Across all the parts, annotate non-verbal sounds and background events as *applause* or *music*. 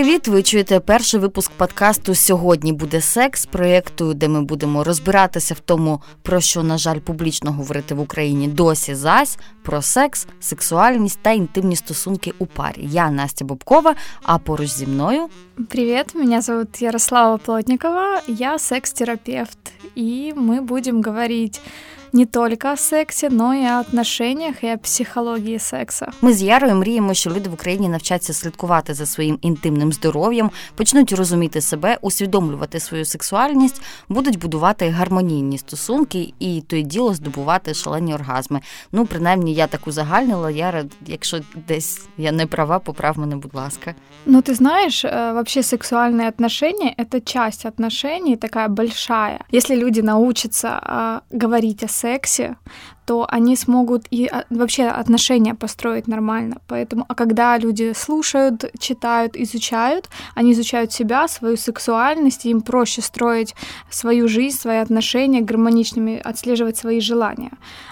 привіт! Ви чуєте перший випуск подкасту Сьогодні буде секс проєкту, де ми будемо розбиратися в тому, про що, на жаль, публічно говорити в Україні досі зась про секс, сексуальність та інтимні стосунки у парі. Я Настя Бобкова, а поруч зі мною. Привет, меня зовут Ярослава Плотникова, я секс-терапевт, и мы будем говорить не только о сексі, но і о отношениях і о психології сексу. Ми з Ярою мріємо, що люди в Україні навчаться слідкувати за своїм інтимним здоров'ям, почнуть розуміти себе, усвідомлювати свою сексуальність, будуть будувати гармонійні стосунки і то й діло здобувати шалені оргазми. Ну, принаймні, я так узагальнила. Яра, якщо десь я не права, поправ мене, будь ласка. Ну, ты знаешь, э, вообще сексуальные отношения — это часть отношений, такая большая. Если люди научатся а, говорить о сексе, то они смогут и а, вообще отношения построить нормально. Поэтому, а когда люди слушают, читают, изучают, они изучают себя, свою сексуальность, им проще строить свою жизнь, свои отношения гармоничными, отслеживать свои желания.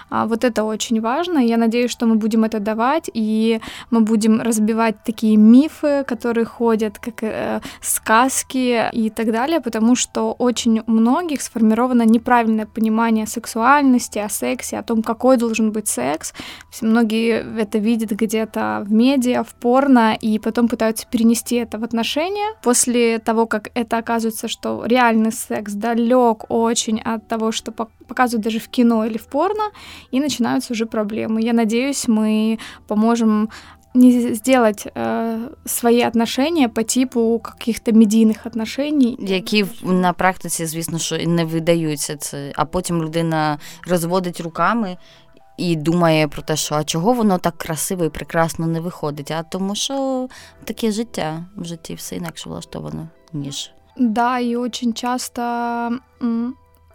А вот это очень важно. Я надеюсь, что мы будем это давать, и мы будем разбивать такие мифы, которые ходят, как э, сказки и так далее, потому что очень у многих сформировано неправильное понимание сексуальности, о сексе, о том, какой должен быть секс. Многие это видят где-то в медиа, в порно, и потом пытаются перенести это в отношения. После того, как это оказывается, что реальный секс далек очень от того, что показывают даже в кино или в порно, и начинаются уже проблемы. Я надеюсь, мы поможем не сделать э, свої отношения по типу каких-то медійних отношений. Які на практиці, звісно, що не видаються це, а потім людина розводить руками. І думає про те, що а чого воно так красиво і прекрасно не виходить, а тому, що таке життя в житті все інакше влаштовано, ніж. Да, і очень часто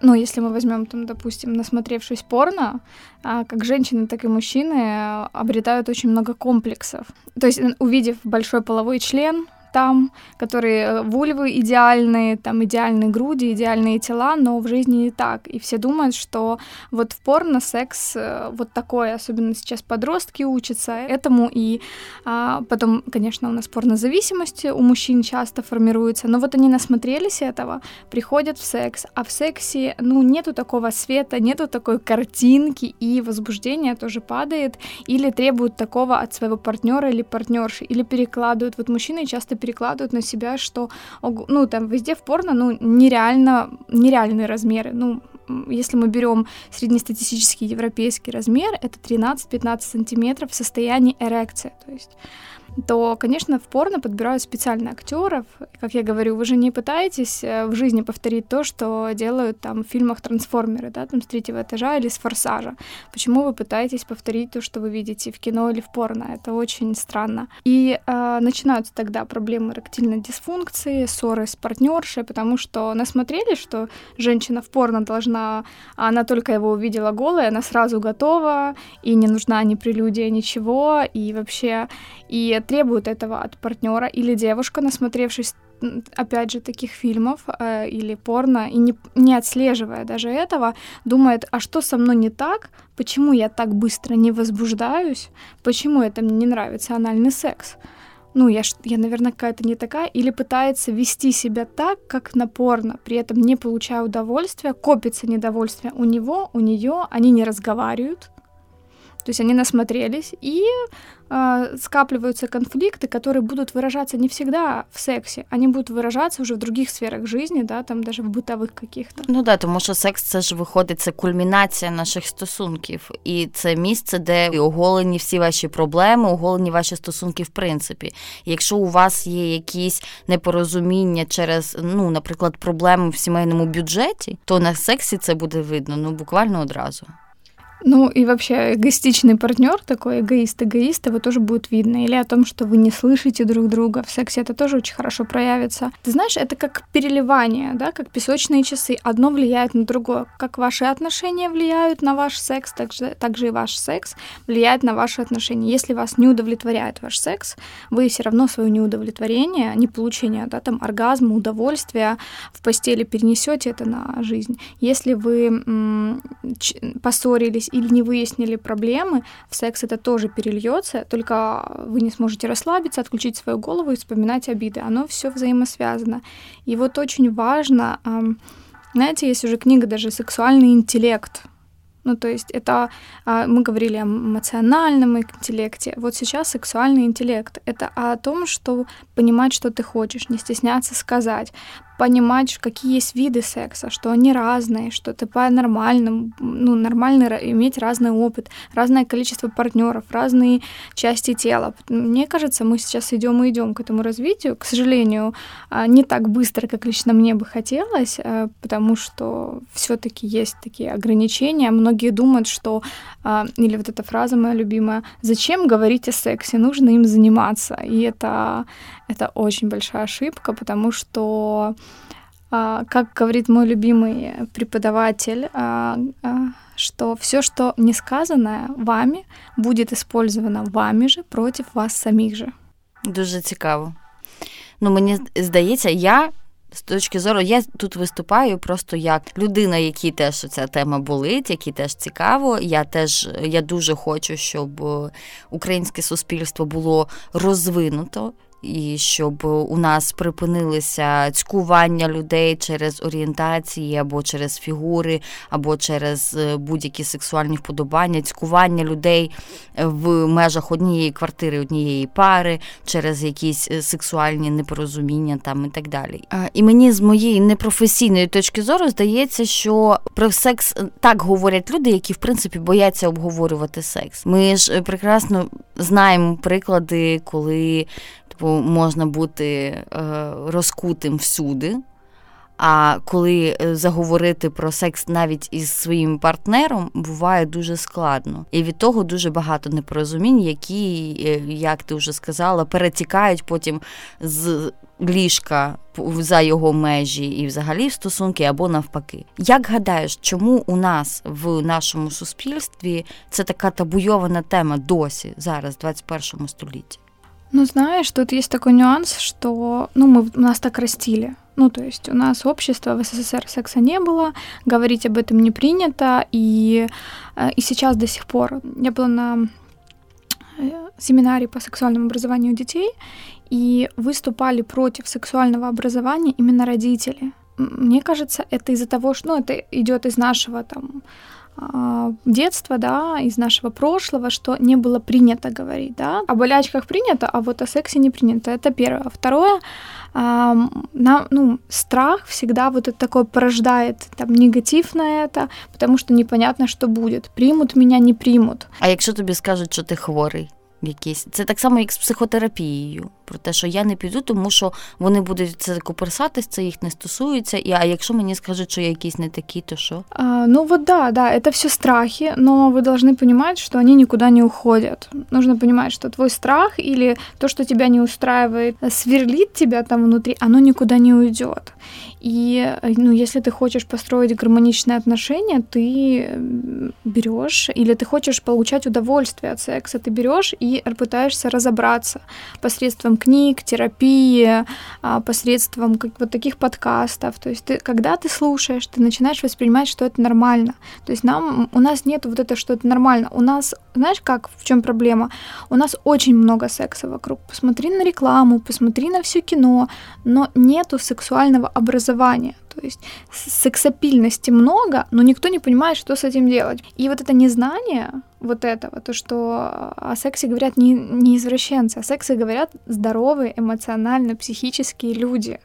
ну, если мы возьмем, там, допустим, насмотревшись порно, а, как женщины, так и мужчины обретают очень много комплексов. То есть, увидев большой половой член, там, которые э, вульвы идеальные, там идеальные груди, идеальные тела, но в жизни не так. И все думают, что вот в порно секс э, вот такой, особенно сейчас подростки учатся этому, и а, потом, конечно, у нас порнозависимость у мужчин часто формируется, но вот они насмотрелись этого, приходят в секс, а в сексе, ну, нету такого света, нету такой картинки, и возбуждение тоже падает, или требуют такого от своего партнера или партнерши, или перекладывают. Вот мужчины часто перекладывают на себя, что, ну, там, везде в порно, ну, нереально, нереальные размеры, ну, если мы берем среднестатистический европейский размер, это 13-15 сантиметров в состоянии эрекции, то есть то, конечно, в порно подбирают специально актеров. Как я говорю, вы же не пытаетесь э, в жизни повторить то, что делают там в фильмах трансформеры, да, там с третьего этажа или с форсажа. Почему вы пытаетесь повторить то, что вы видите в кино или в порно? Это очень странно. И э, начинаются тогда проблемы эректильной дисфункции, ссоры с партнершей, потому что насмотрели, что женщина в порно должна, она только его увидела голой, она сразу готова, и не нужна ни прелюдия, ничего, и вообще, и требует этого от партнера, или девушка, насмотревшись опять же, таких фильмов э, или порно, и не, не отслеживая даже этого, думает, а что со мной не так, почему я так быстро не возбуждаюсь, почему это мне не нравится анальный секс. Ну, я, я, наверное, какая-то не такая, или пытается вести себя так, как на порно, при этом не получая удовольствия, копится недовольствие у него, у нее, они не разговаривают, то есть они насмотрелись, и э, скапливаются конфликты, которые будут выражаться не всегда в сексе, они будут выражаться уже в других сферах жизни, да, там даже в бытових каких-то. Ну да, тому що секс це ж виходить, це кульмінація наших стосунків, і це місце, де оголені всі ваші проблеми, оголені ваші стосунки в принципі. І якщо у вас є якісь непорозуміння через, ну, наприклад, проблеми в сімейному бюджеті, то на сексі це буде видно ну буквально одразу. Ну и вообще эгоистичный партнер такой, эгоист-эгоист, его тоже будет видно. Или о том, что вы не слышите друг друга. В сексе это тоже очень хорошо проявится. Ты знаешь, это как переливание, да, как песочные часы. Одно влияет на другое. Как ваши отношения влияют на ваш секс, так же, так же и ваш секс влияет на ваши отношения. Если вас не удовлетворяет ваш секс, вы все равно свое неудовлетворение, не получение, да, там, оргазма, удовольствия в постели перенесете это на жизнь. Если вы м- поссорились или не выяснили проблемы, в секс это тоже перельется, только вы не сможете расслабиться, отключить свою голову и вспоминать обиды. Оно все взаимосвязано. И вот очень важно, знаете, есть уже книга даже «Сексуальный интеллект», ну, то есть это а, мы говорили о эмоциональном интеллекте. Вот сейчас сексуальный интеллект — это о том, что понимать, что ты хочешь, не стесняться сказать, понимать, какие есть виды секса, что они разные, что это по-нормальному, ну, нормально иметь разный опыт, разное количество партнеров, разные части тела. Мне кажется, мы сейчас идем и идем к этому развитию. К сожалению, а, не так быстро, как лично мне бы хотелось, а, потому что все-таки есть такие ограничения. Многие думают, что, а, или вот эта фраза моя любимая, зачем говорить о сексе, нужно им заниматься. И это, это очень большая ошибка, потому что как говорит мой любимый преподаватель, что все, что не сказанное вами, будет использовано вами же против вас самих же. Дуже цікаво. Ну, мені здається, я з точки зору, я тут виступаю просто як людина, якій теж ця тема болить, якій теж цікаво. Я теж я дуже хочу, щоб українське суспільство було розвинуто і щоб у нас припинилися цькування людей через орієнтації або через фігури, або через е, будь-які сексуальні вподобання, цькування людей в межах однієї квартири, однієї пари, через якісь е, сексуальні непорозуміння там і так далі. І мені з моєї непрофесійної точки зору здається, що про секс е, так говорять люди, які в принципі бояться обговорювати секс. Ми ж прекрасно знаємо приклади, коли Типу, можна бути е, розкутим всюди. А коли е, заговорити про секс навіть із своїм партнером, буває дуже складно. І від того дуже багато непорозумінь, які, е, як ти вже сказала, перетікають потім з ліжка за його межі і взагалі в стосунки або навпаки. Як гадаєш, чому у нас в нашому суспільстві це така табуйована тема досі зараз, в 21 столітті? Ну, знаешь, тут есть такой нюанс, что, ну, мы, нас так растили. Ну, то есть у нас общество в СССР секса не было, говорить об этом не принято, и, э, и сейчас до сих пор. Я была на э, семинаре по сексуальному образованию детей, и выступали против сексуального образования именно родители. Мне кажется, это из-за того, что ну, это идет из нашего там детства, да, из нашего прошлого, что не было принято говорить, да. О болячках принято, а вот о сексе не принято. Это первое. А второе, а, нам, ну, страх всегда вот это такое порождает там негатив на это, потому что непонятно, что будет. Примут меня, не примут. А якщо тобі скажуть, що ти хворий? Якісь це так само, як з психотерапією про те, що я не піду, тому що вони будуть це куперсатись, це їх не стосується. І а якщо мені скажуть, що я якісь не такі, то що? А, ну вот да, да, это все страхи, но вы должны понимать, что они никуда не уходят. Нужно понимать, что твой страх или то, что тебя не устраивает, сверлит тебя там внутри, оно никуда не уйдет. И ну, если ты хочешь построить гармоничные отношения, ты берешь, или ты хочешь получать удовольствие от секса, ты берешь и пытаешься разобраться посредством посредством книг, терапии, а, посредством вот таких подкастов. То есть ты, когда ты слушаешь, ты начинаешь воспринимать, что это нормально. То есть нам, у нас нет вот это, что это нормально. У нас, знаешь, как, в чем проблема? У нас очень много секса вокруг. Посмотри на рекламу, посмотри на все кино, но нету сексуального образования. То есть сексапильности много, но никто не понимает, что с этим делать. И вот это незнание вот этого, то, что о сексе говорят не, не извращенцы, о сексе говорят здоровые, эмоционально, психические люди.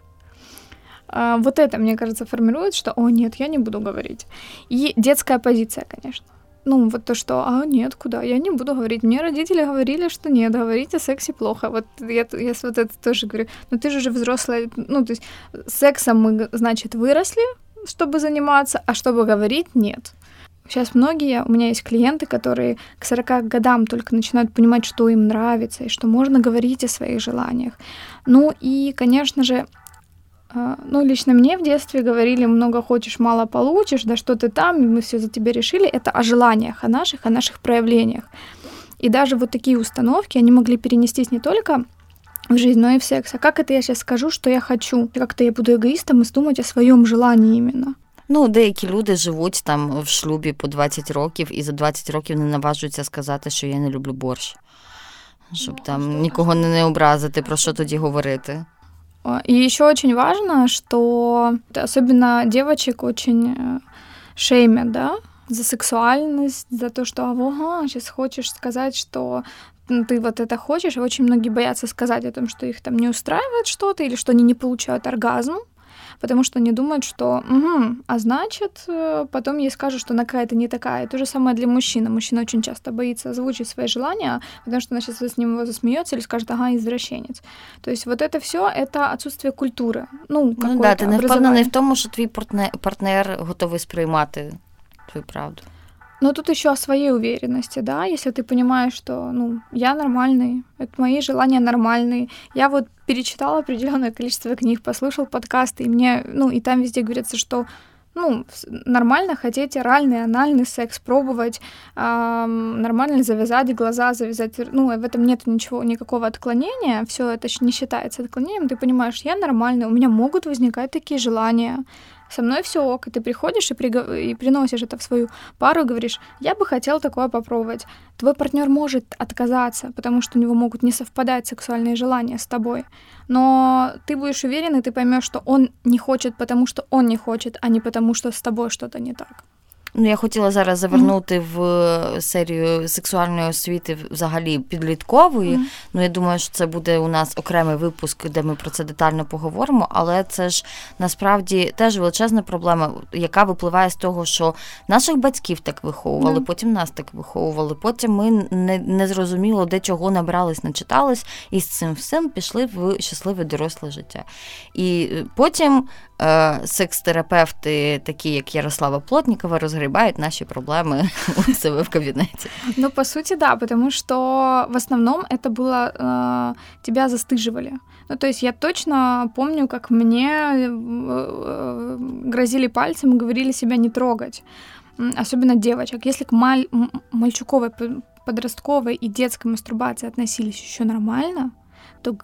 А, вот это, мне кажется, формирует, что «О, нет, я не буду говорить». И детская позиция, конечно. Ну, вот то, что «А, нет, куда? Я не буду говорить». Мне родители говорили, что нет, говорить о сексе плохо. Вот я, я вот это тоже говорю. Но ты же взрослая. Ну, то есть сексом мы, значит, выросли, чтобы заниматься, а чтобы говорить — нет. Сейчас многие, у меня есть клиенты, которые к 40 годам только начинают понимать, что им нравится, и что можно говорить о своих желаниях. Ну и, конечно же, ну, лично мне в детстве говорили, много хочешь, мало получишь, да что ты там, и мы все за тебя решили. Это о желаниях, о наших, о наших проявлениях. И даже вот такие установки, они могли перенестись не только в жизнь, но и в секс. А как это я сейчас скажу, что я хочу? Как-то я буду эгоистом и думать о своем желании именно. Ну, деякі люди живуть там в шлюбі по 20 років і за 20 років не наважуються сказати, що я не люблю борщ. Щоб ну, там нікого не, не образити, про що тоді говорити. И еще очень важно, что особенно девочек очень э, шеймят, да, за сексуальность, за то, что ага, сейчас хочешь сказать, что ты вот это хочешь, очень многие боятся сказать о том, что их там не устраивает что-то или что они не получают оргазм, потому что они думают, что угу, а значит, э, потом ей скажут, что она какая-то не такая. То же самое для мужчины. Мужчина очень часто боится озвучить свои желания, потому что она сейчас с ним его засмеется или скажет, ага, извращенец. То есть вот это все это отсутствие культури. Ну, ну да, ти не впевнений в тому, що твій партнер, партнер готовий сприймати твою правду. Но тут еще о своей уверенности, да, если ты понимаешь, что, ну, я нормальный, это мои желания нормальные. Я вот перечитала определенное количество книг, послушал подкасты, и мне, ну, и там везде говорится, что ну, нормально хотеть оральный, анальный секс, пробовать, эм, нормально завязать глаза, завязать, ну, в этом нет ничего, никакого отклонения, все это не считается отклонением, ты понимаешь, я нормальный, у меня могут возникать такие желания, со мной все ок, и ты приходишь и, пригов... и приносишь это в свою пару и говоришь, я бы хотел такое попробовать. Твой партнер может отказаться, потому что у него могут не совпадать сексуальные желания с тобой. Но ты будешь уверен, и ты поймешь, что он не хочет, потому что он не хочет, а не потому что с тобой что-то не так. Ну, я хотіла зараз завернути mm-hmm. в серію сексуальної освіти взагалі підліткової. Mm-hmm. Ну, я думаю, що це буде у нас окремий випуск, де ми про це детально поговоримо. Але це ж насправді теж величезна проблема, яка випливає з того, що наших батьків так виховували, mm-hmm. потім нас так виховували. Потім ми не, не зрозуміло, де чого набрались, начитались, і з цим всім пішли в щасливе доросле життя. І потім е, секс-терапевти, такі як Ярослава Плотнікова, розгрібають наші проблемы *laughs* у себя в кабинете. Ну, по сути, да, потому что в основном это было э, тебя застыживали. Ну, то есть я точно помню, как мне э, э, грозили пальцем и говорили себя не трогать. Особенно девочек. Если к маль- мальчуковой, подростковой и детской мастурбации относились еще нормально, то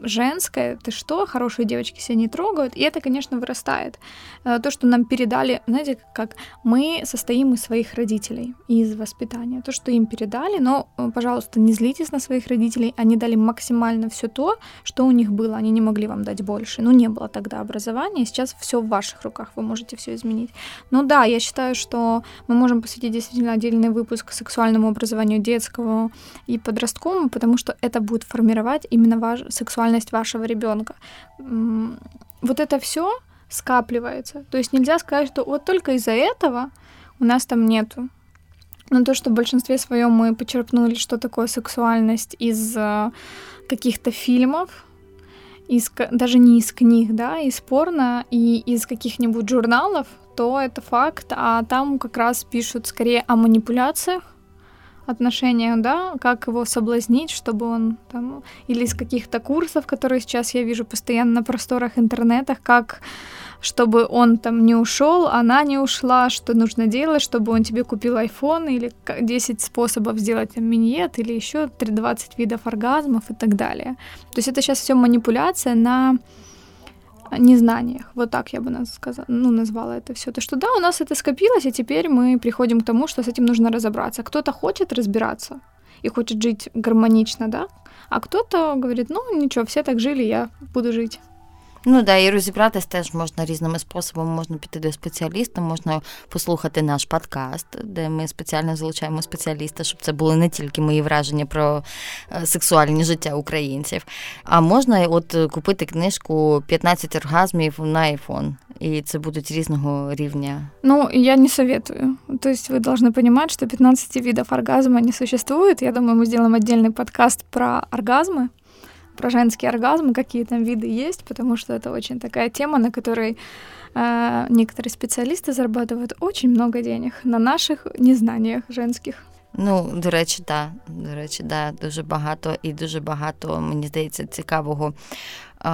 женское, ты что, хорошие девочки себя не трогают, и это, конечно, вырастает. Э, то, что нам передали, знаете, как мы состоим из своих родителей, из воспитания, то, что им передали, но, э, пожалуйста, не злитесь на своих родителей, они дали максимально все то, что у них было, они не могли вам дать больше, ну, не было тогда образования, сейчас все в ваших руках, вы можете все изменить. Ну да, я считаю, что мы можем посвятить действительно отдельный выпуск сексуальному образованию детского и подростковому, потому что это будет формировать именно ваш, сексуальность вашего ребенка. Вот это все скапливается. То есть нельзя сказать, что вот только из-за этого у нас там нету. Но то, что в большинстве своем мы почерпнули, что такое сексуальность из э, каких-то фильмов, из, даже не из книг, да, из порно и из каких-нибудь журналов, то это факт, а там как раз пишут скорее о манипуляциях, отношениях, да, как его соблазнить, чтобы он там, или из каких-то курсов, которые сейчас я вижу постоянно на просторах интернетах, как чтобы он там не ушел, она не ушла, что нужно делать, чтобы он тебе купил iPhone или 10 способов сделать там, миньет или еще 20 видов оргазмов и так далее. То есть это сейчас все манипуляция на незнаниях. Вот так я бы нас сказала, ну, назвала это все. То, что да, у нас это скопилось, и теперь мы приходим к тому, что с этим нужно разобраться. Кто-то хочет разбираться и хочет жить гармонично, да, а кто-то говорит, ну, ничего, все так жили, я буду жить. Ну да, і розібратись теж можна різними способами. Можна піти до спеціаліста, можна послухати наш подкаст, де ми спеціально залучаємо спеціаліста, щоб це були не тільки мої враження про сексуальне життя українців, а можна от купити книжку «15 оргазмів на iPhone. И это будут різного рівня. Ну, я не советую. То есть вы должны понимать, что 15 видов оргазма не существует. Я думаю, мы сделаем отдельный подкаст про оргазмы про женский оргазм, какие там виды есть, потому что это очень такая тема, на которой э, некоторые специалисты зарабатывают очень много денег на наших незнаниях женских. Ну, до речі, так. До речі, да, дуже багато і дуже багато, мені здається, цікавого.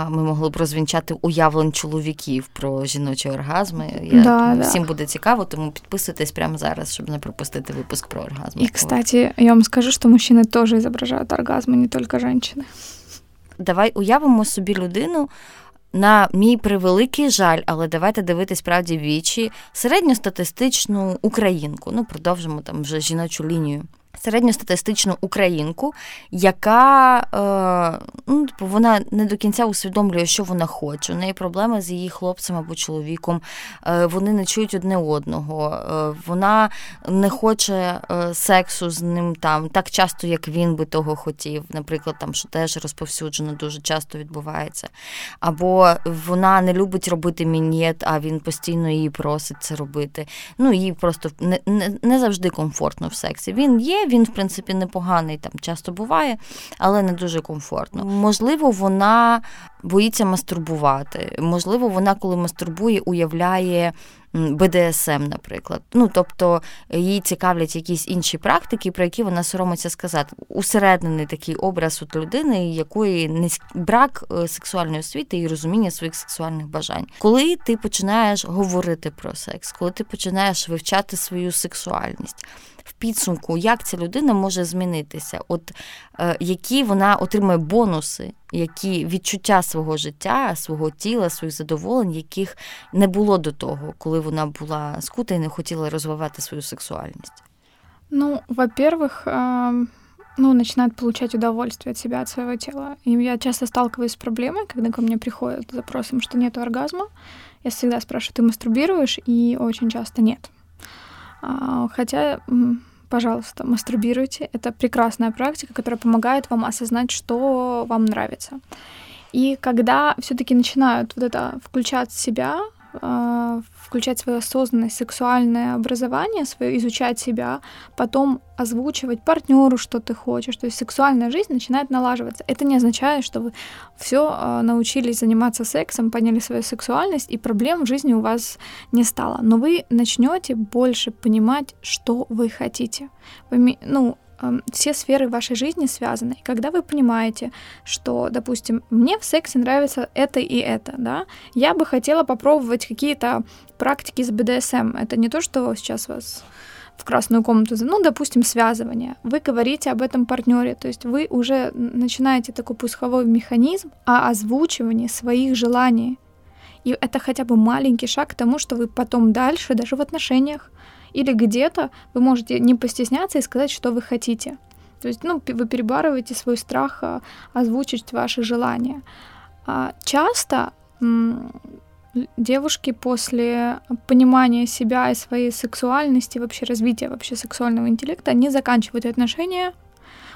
Ми могли б розвінчати уявлень чоловіків про жіночі оргазми. Я да, всім да. буде цікаво, тому підписуйтесь прямо зараз, щоб не пропустити випуск про оргазм. І, кстати, я вам скажу, що мужчини теж зображають оргазми, не тільки жінки. Давай уявимо собі людину, на мій превеликий жаль, але давайте дивитись правді вічі середньостатистичну українку. Ну, продовжимо там вже жіночу лінію середньостатистичну українку, яка е, ну, типу, вона не до кінця усвідомлює, що вона хоче. У неї проблеми з її хлопцем або чоловіком, е, вони не чують одне одного, е, вона не хоче сексу з ним там так часто, як він би того хотів. Наприклад, там що теж розповсюджено дуже часто відбувається. Або вона не любить робити мінєт, а він постійно її просить це робити. Ну, їй просто не, не, не завжди комфортно в сексі. Він є, він, в принципі, непоганий, там часто буває, але не дуже комфортно. Можливо, вона боїться мастурбувати. Можливо, вона, коли мастурбує, уявляє. БДСМ, наприклад. Ну, тобто їй цікавлять якісь інші практики, про які вона соромиться сказати. Усереднений такий образ от людини, якої не брак е, сексуальної освіти і розуміння своїх сексуальних бажань. Коли ти починаєш говорити про секс, коли ти починаєш вивчати свою сексуальність в підсумку, як ця людина може змінитися, от е, які вона отримує бонуси, які відчуття свого життя, свого тіла, своїх задоволень, яких не було до того, коли вона була скута і не хотіла розвивати свою сексуальність. Ну, во-первых, э, ну, начинает получать удовольствие от себя, от своего тела. И я часто сталкиваюсь с проблемой, когда ко мне приходят с запросом, что нет оргазма. Я всегда спрашиваю, ты мастурбируешь? И очень часто нет. А, хотя, пожалуйста, мастурбируйте. Это прекрасная практика, которая помогает вам осознать, что вам нравится. И когда все-таки начинают вот это включать себя, а, включать свою осознанность, сексуальное образование, свое изучать себя, потом озвучивать партнеру, что ты хочешь. То есть сексуальная жизнь начинает налаживаться. Это не означает, что вы все а, научились заниматься сексом, поняли свою сексуальность, и проблем в жизни у вас не стало. Но вы начнете больше понимать, что вы хотите. Вы, ну, все сферы вашей жизни связаны. И когда вы понимаете, что, допустим, мне в сексе нравится это и это, да, я бы хотела попробовать какие-то практики с БДСМ. Это не то, что сейчас вас в красную комнату, ну, допустим, связывание. Вы говорите об этом партнере, то есть вы уже начинаете такой пусковой механизм о озвучивании своих желаний. И это хотя бы маленький шаг к тому, что вы потом дальше, даже в отношениях, или где-то вы можете не постесняться и сказать, что вы хотите. То есть, ну, вы перебарываете свой страх а, озвучить ваши желания. А часто девушки после понимания себя и своей сексуальности, вообще развития вообще сексуального интеллекта, они заканчивают отношения,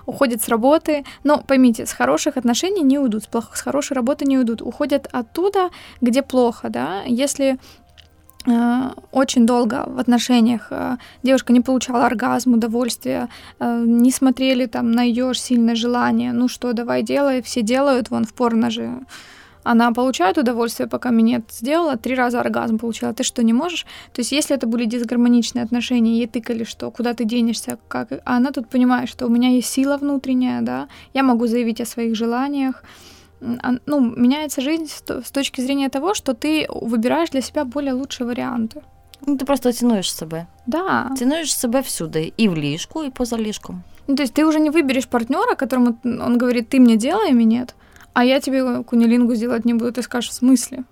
уходят с работы. Но поймите, с хороших отношений не уйдут, с, плох... с хорошей работы не уйдут. Уходят оттуда, где плохо, да. Если очень долго в отношениях э, девушка не получала оргазм, удовольствия, э, не смотрели там на ее сильное желание, ну что, давай делай, все делают, вон в порно же. Она получает удовольствие, пока минет сделала, три раза оргазм получила, ты что, не можешь? То есть если это были дисгармоничные отношения, ей тыкали, что куда ты денешься, как... а она тут понимает, что у меня есть сила внутренняя, да, я могу заявить о своих желаниях, ну, меняется жизнь с точки зрения того, что ты выбираешь для себя более лучшие варианты. Ну, ты просто цінуєш себе. Да. Цінуєш себе всюди, и в ліжку, и поза ліжком. Ну, то есть ты уже не выберешь партнера, которому он говорит, ты мне делай минет, а я тебе кунилингу сделать не буду. Ты скажешь, в смысле?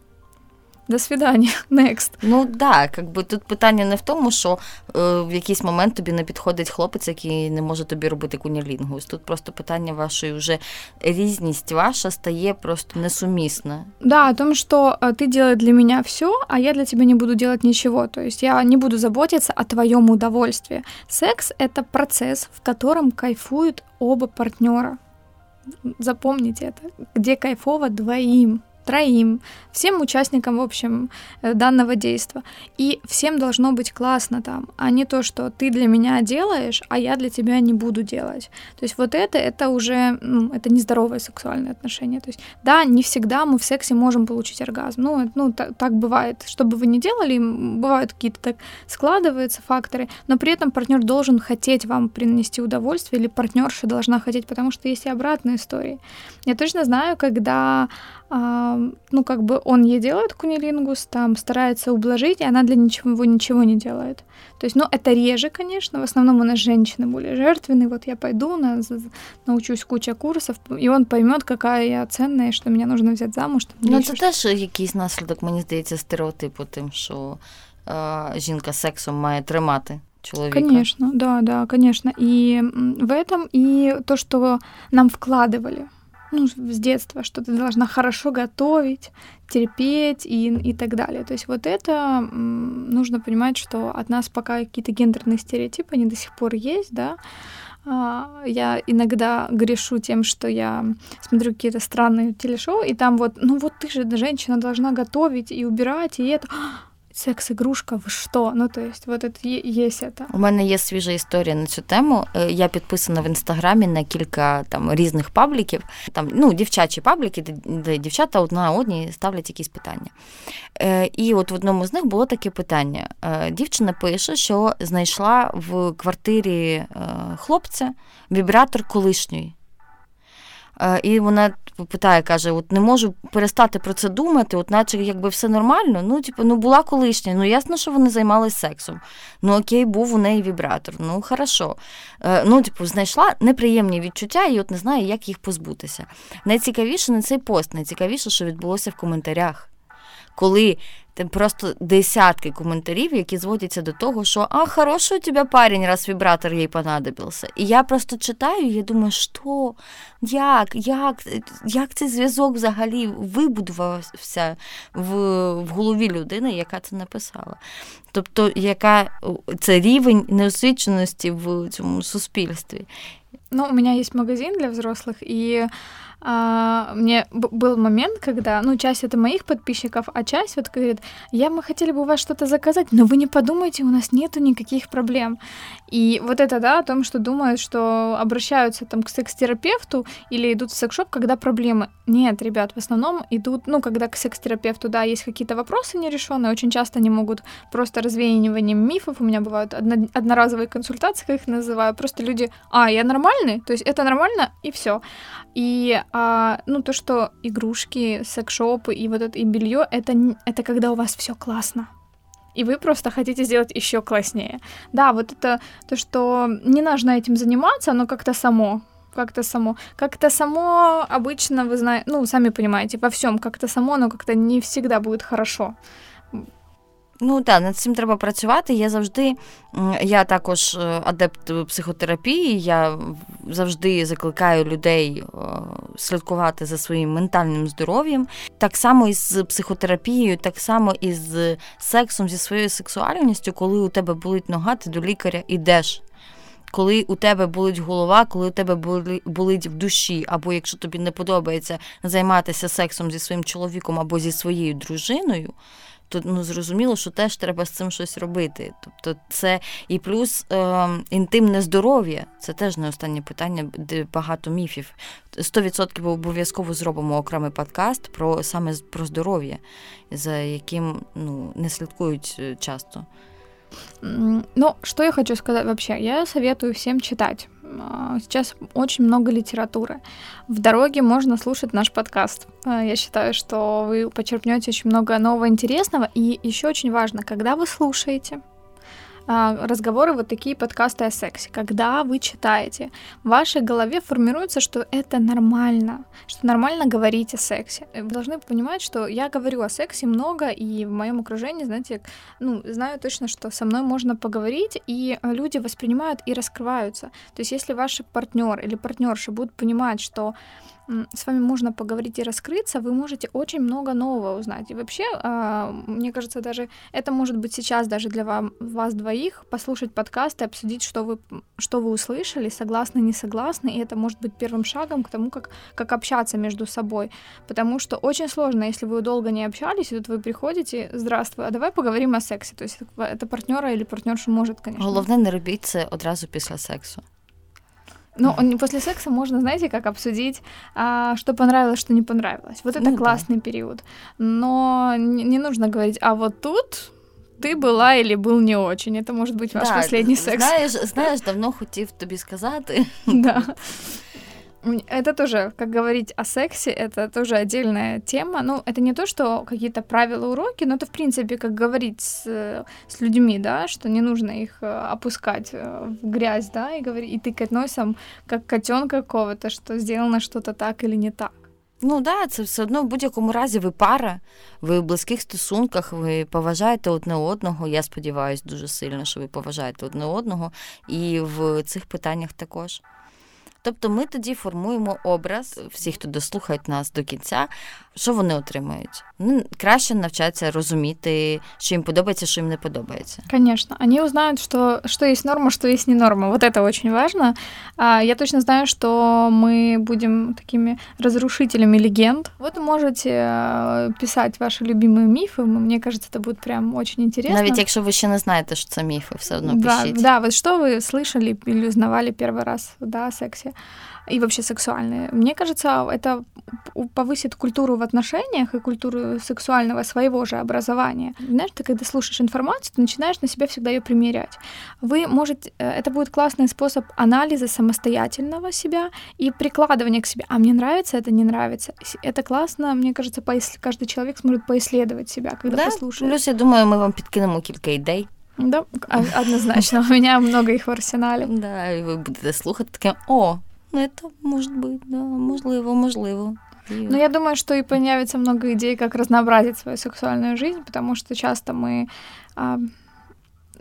До свидання, *laughs* next. Ну так, якби тут питання не в тому, що е, в якийсь момент тобі не підходить хлопець, який не може тобі робити кунілінгус. Тут просто питання вашої вже різність ваша стає просто несумісна. Да, о том, что ты делаешь для меня все, а я для тебя не буду делать ничего. То есть я не буду заботиться о твоем удовольствии. Секс — это процесс, в котором кайфуют оба партнера. Запомните это. Где кайфово двоим троим, всем участникам, в общем, э, данного действия. И всем должно быть классно там, а не то, что ты для меня делаешь, а я для тебя не буду делать. То есть вот это, это уже, ну, это нездоровое сексуальное отношение. То есть, да, не всегда мы в сексе можем получить оргазм. Ну, ну так, так бывает. Что бы вы ни делали, бывают какие-то так складываются факторы, но при этом партнер должен хотеть вам принести удовольствие, или партнерша должна хотеть, потому что есть и обратные истории. Я точно знаю, когда а, ну, как бы он ей делает кунилингус, там старается ублажить, и она для ничего, ничего не делает. То есть, ну, это реже, конечно, в основном у нас женщины более жертвенные, вот я пойду, на, научусь куча курсов, и он поймет, какая я ценная, что меня нужно взять замуж. Там, ну, це теж якийсь наслідок, мені здається, стереотипу тим, що е, жінка сексом має тримати. Человека. Конечно, да, да, конечно. И в этом и то, что нам вкладывали ну, с детства, что ты должна хорошо готовить, терпеть и, и так далее. То есть вот это нужно понимать, что от нас пока какие-то гендерные стереотипы, они до сих пор есть, да. А, я иногда грешу тем, что я смотрю какие-то странные телешоу, и там вот, ну вот ты же женщина должна готовить и убирать, и это секс-ігрушка, ви що? Ну, то есть, вот это є це. У мене є свіжа історія на цю тему. Е, я підписана в інстаграмі на кілька там різних пабліків, там ну, дівчачі пабліки, де дівчата одна одній ставлять якісь питання. Е, і от в одному з них було таке питання. Е, дівчина пише, що знайшла в квартирі хлопця вібратор колишньої. І вона питає, каже: от не можу перестати про це думати, от наче якби все нормально. Ну, типу, ну була колишня. Ну, ясно, що вони займалися сексом. Ну, окей, був у неї вібратор. Ну, хорошо. Ну, типу, знайшла неприємні відчуття і от не знаю, як їх позбутися. Найцікавіше не цей пост, найцікавіше, що відбулося в коментарях. Коли просто десятки коментарів, які зводяться до того, що а, хороший у тебе парень, раз вібратор їй понадобився. І я просто читаю, і я думаю, що, як, як, як цей зв'язок взагалі вибудувався в, в голові людини, яка це написала. Тобто, яка це рівень неосвіченості в цьому суспільстві. Ну, у меня есть магазин для взрослых, и а, мне был момент, когда, ну, часть это моих подписчиков, а часть вот говорит, я мы хотели бы у вас что-то заказать, но вы не подумайте, у нас нету никаких проблем. И вот это, да, о том, что думают, что обращаются там к секс-терапевту или идут в секс-шоп, когда проблемы. Нет, ребят, в основном идут, ну, когда к секс-терапевту, да, есть какие-то вопросы нерешенные, очень часто они могут просто развеиванием мифов, у меня бывают одно, одноразовые консультации, как их называю, просто люди, а, я нормальный, то есть это нормально, и все. И а, ну, то, что игрушки, секс-шопы и вот это и белье, это, это когда у вас все классно. И вы просто хотите сделать еще класснее. Да, вот это то, что не нужно этим заниматься, оно как-то само как-то само. Как-то само обычно, вы знаете, ну, сами понимаете, во всем как-то само, но как-то не всегда будет хорошо. Ну так, над цим треба працювати. Я завжди, я також е, адепт психотерапії, я завжди закликаю людей е, слідкувати за своїм ментальним здоров'ям. Так само із психотерапією, так само із сексом, зі своєю сексуальністю, коли у тебе болить нога, ти до лікаря йдеш. Коли у тебе болить голова, коли у тебе болить в душі, або якщо тобі не подобається займатися сексом зі своїм чоловіком або зі своєю дружиною, то ну зрозуміло, що теж треба з цим щось робити. Тобто, це і плюс е, інтимне здоров'я це теж не останнє питання, де багато міфів. 100% обов'язково зробимо окремий подкаст про саме про здоров'я, за яким ну не слідкують е, часто. Ну, что я хочу сказать вообще? Я советую всем читать. А, сейчас очень много литературы. В дороге можно слушать наш подкаст. А, я считаю, что вы почерпнете очень много нового интересного. И еще очень важно, когда вы слушаете, разговоры, вот такие подкасты о сексе. Когда вы читаете, в вашей голове формируется, что это нормально, что нормально говорить о сексе. Вы должны понимать, что я говорю о сексе много, и в моем окружении, знаете, ну, знаю точно, что со мной можно поговорить, и люди воспринимают и раскрываются. То есть если ваш партнер или партнерша будут понимать, что с вами можно поговорить и раскрыться, вы можете очень много нового узнать. И вообще, а, мне кажется, даже это может быть сейчас даже для вам, вас двоих, послушать подкасты, обсудить, что вы, что вы услышали, согласны, не согласны, и это может быть первым шагом к тому, как, как общаться между собой. Потому что очень сложно, если вы долго не общались, и тут вы приходите, здравствуй, а давай поговорим о сексе. То есть это партнера или партнерша может, конечно. Головне не робіть це одразу після сексу. Ну, после секса можно, знаете, как обсудить, а, что понравилось, что не понравилось. Вот это ну, классный да. период. Но не, не нужно говорить, а вот тут ты была или был не очень. Это может быть ваш да, последний секс. Знаєш, знаєш, давно хотів тобі сказати. *laughs* Да. Это тоже, как говорить о сексе, это тоже отдельная тема. Ну, это не то, что какие-то правила, уроки, но это, в принципе, как говорить с, с людьми, да, что не нужно их э, опускать э, в грязь, да, и, говорить, и тыкать носом, как котенка какого-то, что сделано что-то так или не так. Ну да, це все одно в будь-якому разі ви пара, ви в близьких стосунках, ви поважаєте одне одного. Я сподіваюся дуже сильно, що ви поважаєте одне одного, і в цих питаннях також. Тобто ми тоді формуємо образ, всіх, хто дослухає нас до кінця, що вони отримують. Вони краще навчаться розуміти, що їм подобається, що їм не подобається. Конечно. Они узнают, что, что есть норма, что есть не норма. Вот это очень важно. Я точно знаю, что мы будем такими разрушителями легенд. Вот вы можете э, писать ваши любимые мифы. Мне кажется, это будет прям очень интересно. Навіть якщо ви ще не знаєте, що це міфи, все одно да, пишіть. Да, вот что вы слышали или узнавали первый раз да, о сексе и вообще сексуальные. Мне кажется, это повысит культуру в отношениях и культуру сексуального своего же образования. Знаешь, ты когда слушаешь информацию, ты начинаешь на себя всегда ее примерять. Вы можете, э, это будет классный способ анализа самостоятельного себя и прикладывания к себе. А мне нравится это, не нравится. Это классно, мне кажется, поис... каждый человек сможет поисследовать себя, когда да? послушает. Плюс, я думаю, мы вам подкинем кілька ідей. Да, однозначно. У меня много их в арсенале. Да, і ви будете слухати таке, о, ну это может быть, да, можливо, можливо. Ну, я думаю, что и появится много идей, как разнообразить свою сексуальную жизнь, потому что часто мы а,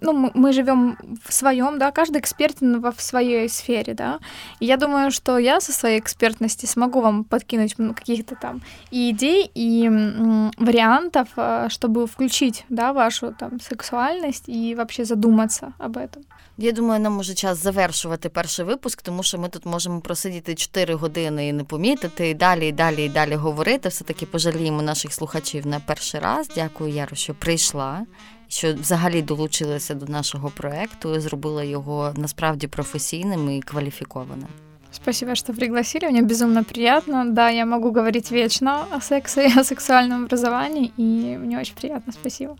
ну, мы, живем в своем, да, каждый экспертен в своей сфере, да. И я думаю, что я со своей экспертности смогу вам подкинуть каких-то там и идей, и м, вариантов, а, чтобы включить, да, вашу там сексуальность и вообще задуматься об этом. Я думаю, нам уже час завершувати перший випуск, тому що ми тут можемо просидіти 4 години і не помітити, і далі, і далі, і далі говорити. Все таки пожаліємо наших слухачів на перший раз. Дякую, Яру, що прийшла що взагалі долучилася до нашого проекту, зробила його насправді професійним і квалификованным. Спасибо, что пригласили. Мне безумно приятно. Да, я могу говорить вечно о сексе и о сексуальном образовании, и мне очень приятно. Спасибо.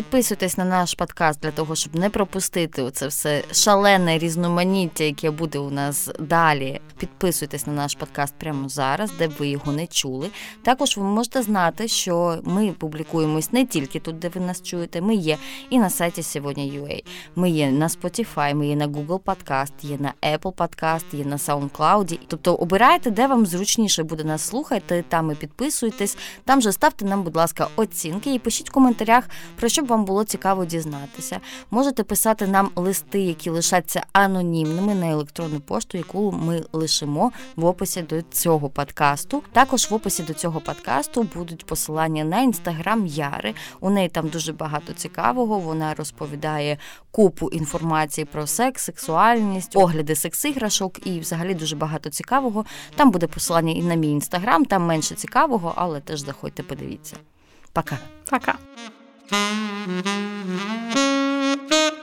Підписуйтесь на наш подкаст для того, щоб не пропустити це все шалене різноманіття, яке буде у нас далі. Підписуйтесь на наш подкаст прямо зараз, де б ви його не чули. Також ви можете знати, що ми публікуємось не тільки тут, де ви нас чуєте. Ми є і на сайті сьогодні.ua, Ми є на Spotify, ми є на Google Podcast, є на Apple Podcast, є на SoundCloud. Тобто обирайте, де вам зручніше буде нас слухати. Там і підписуйтесь. Там же ставте нам, будь ласка, оцінки і пишіть в коментарях про що щоб вам було цікаво дізнатися. Можете писати нам листи, які лишаться анонімними на електронну пошту, яку ми лишимо в описі до цього подкасту. Також в описі до цього подкасту будуть посилання на інстаграм Яри. У неї там дуже багато цікавого. Вона розповідає купу інформації про секс, сексуальність, огляди секс-іграшок і взагалі дуже багато цікавого. Там буде посилання і на мій інстаграм, там менше цікавого, але теж заходьте, подивіться. Пока. Пока. Thank you.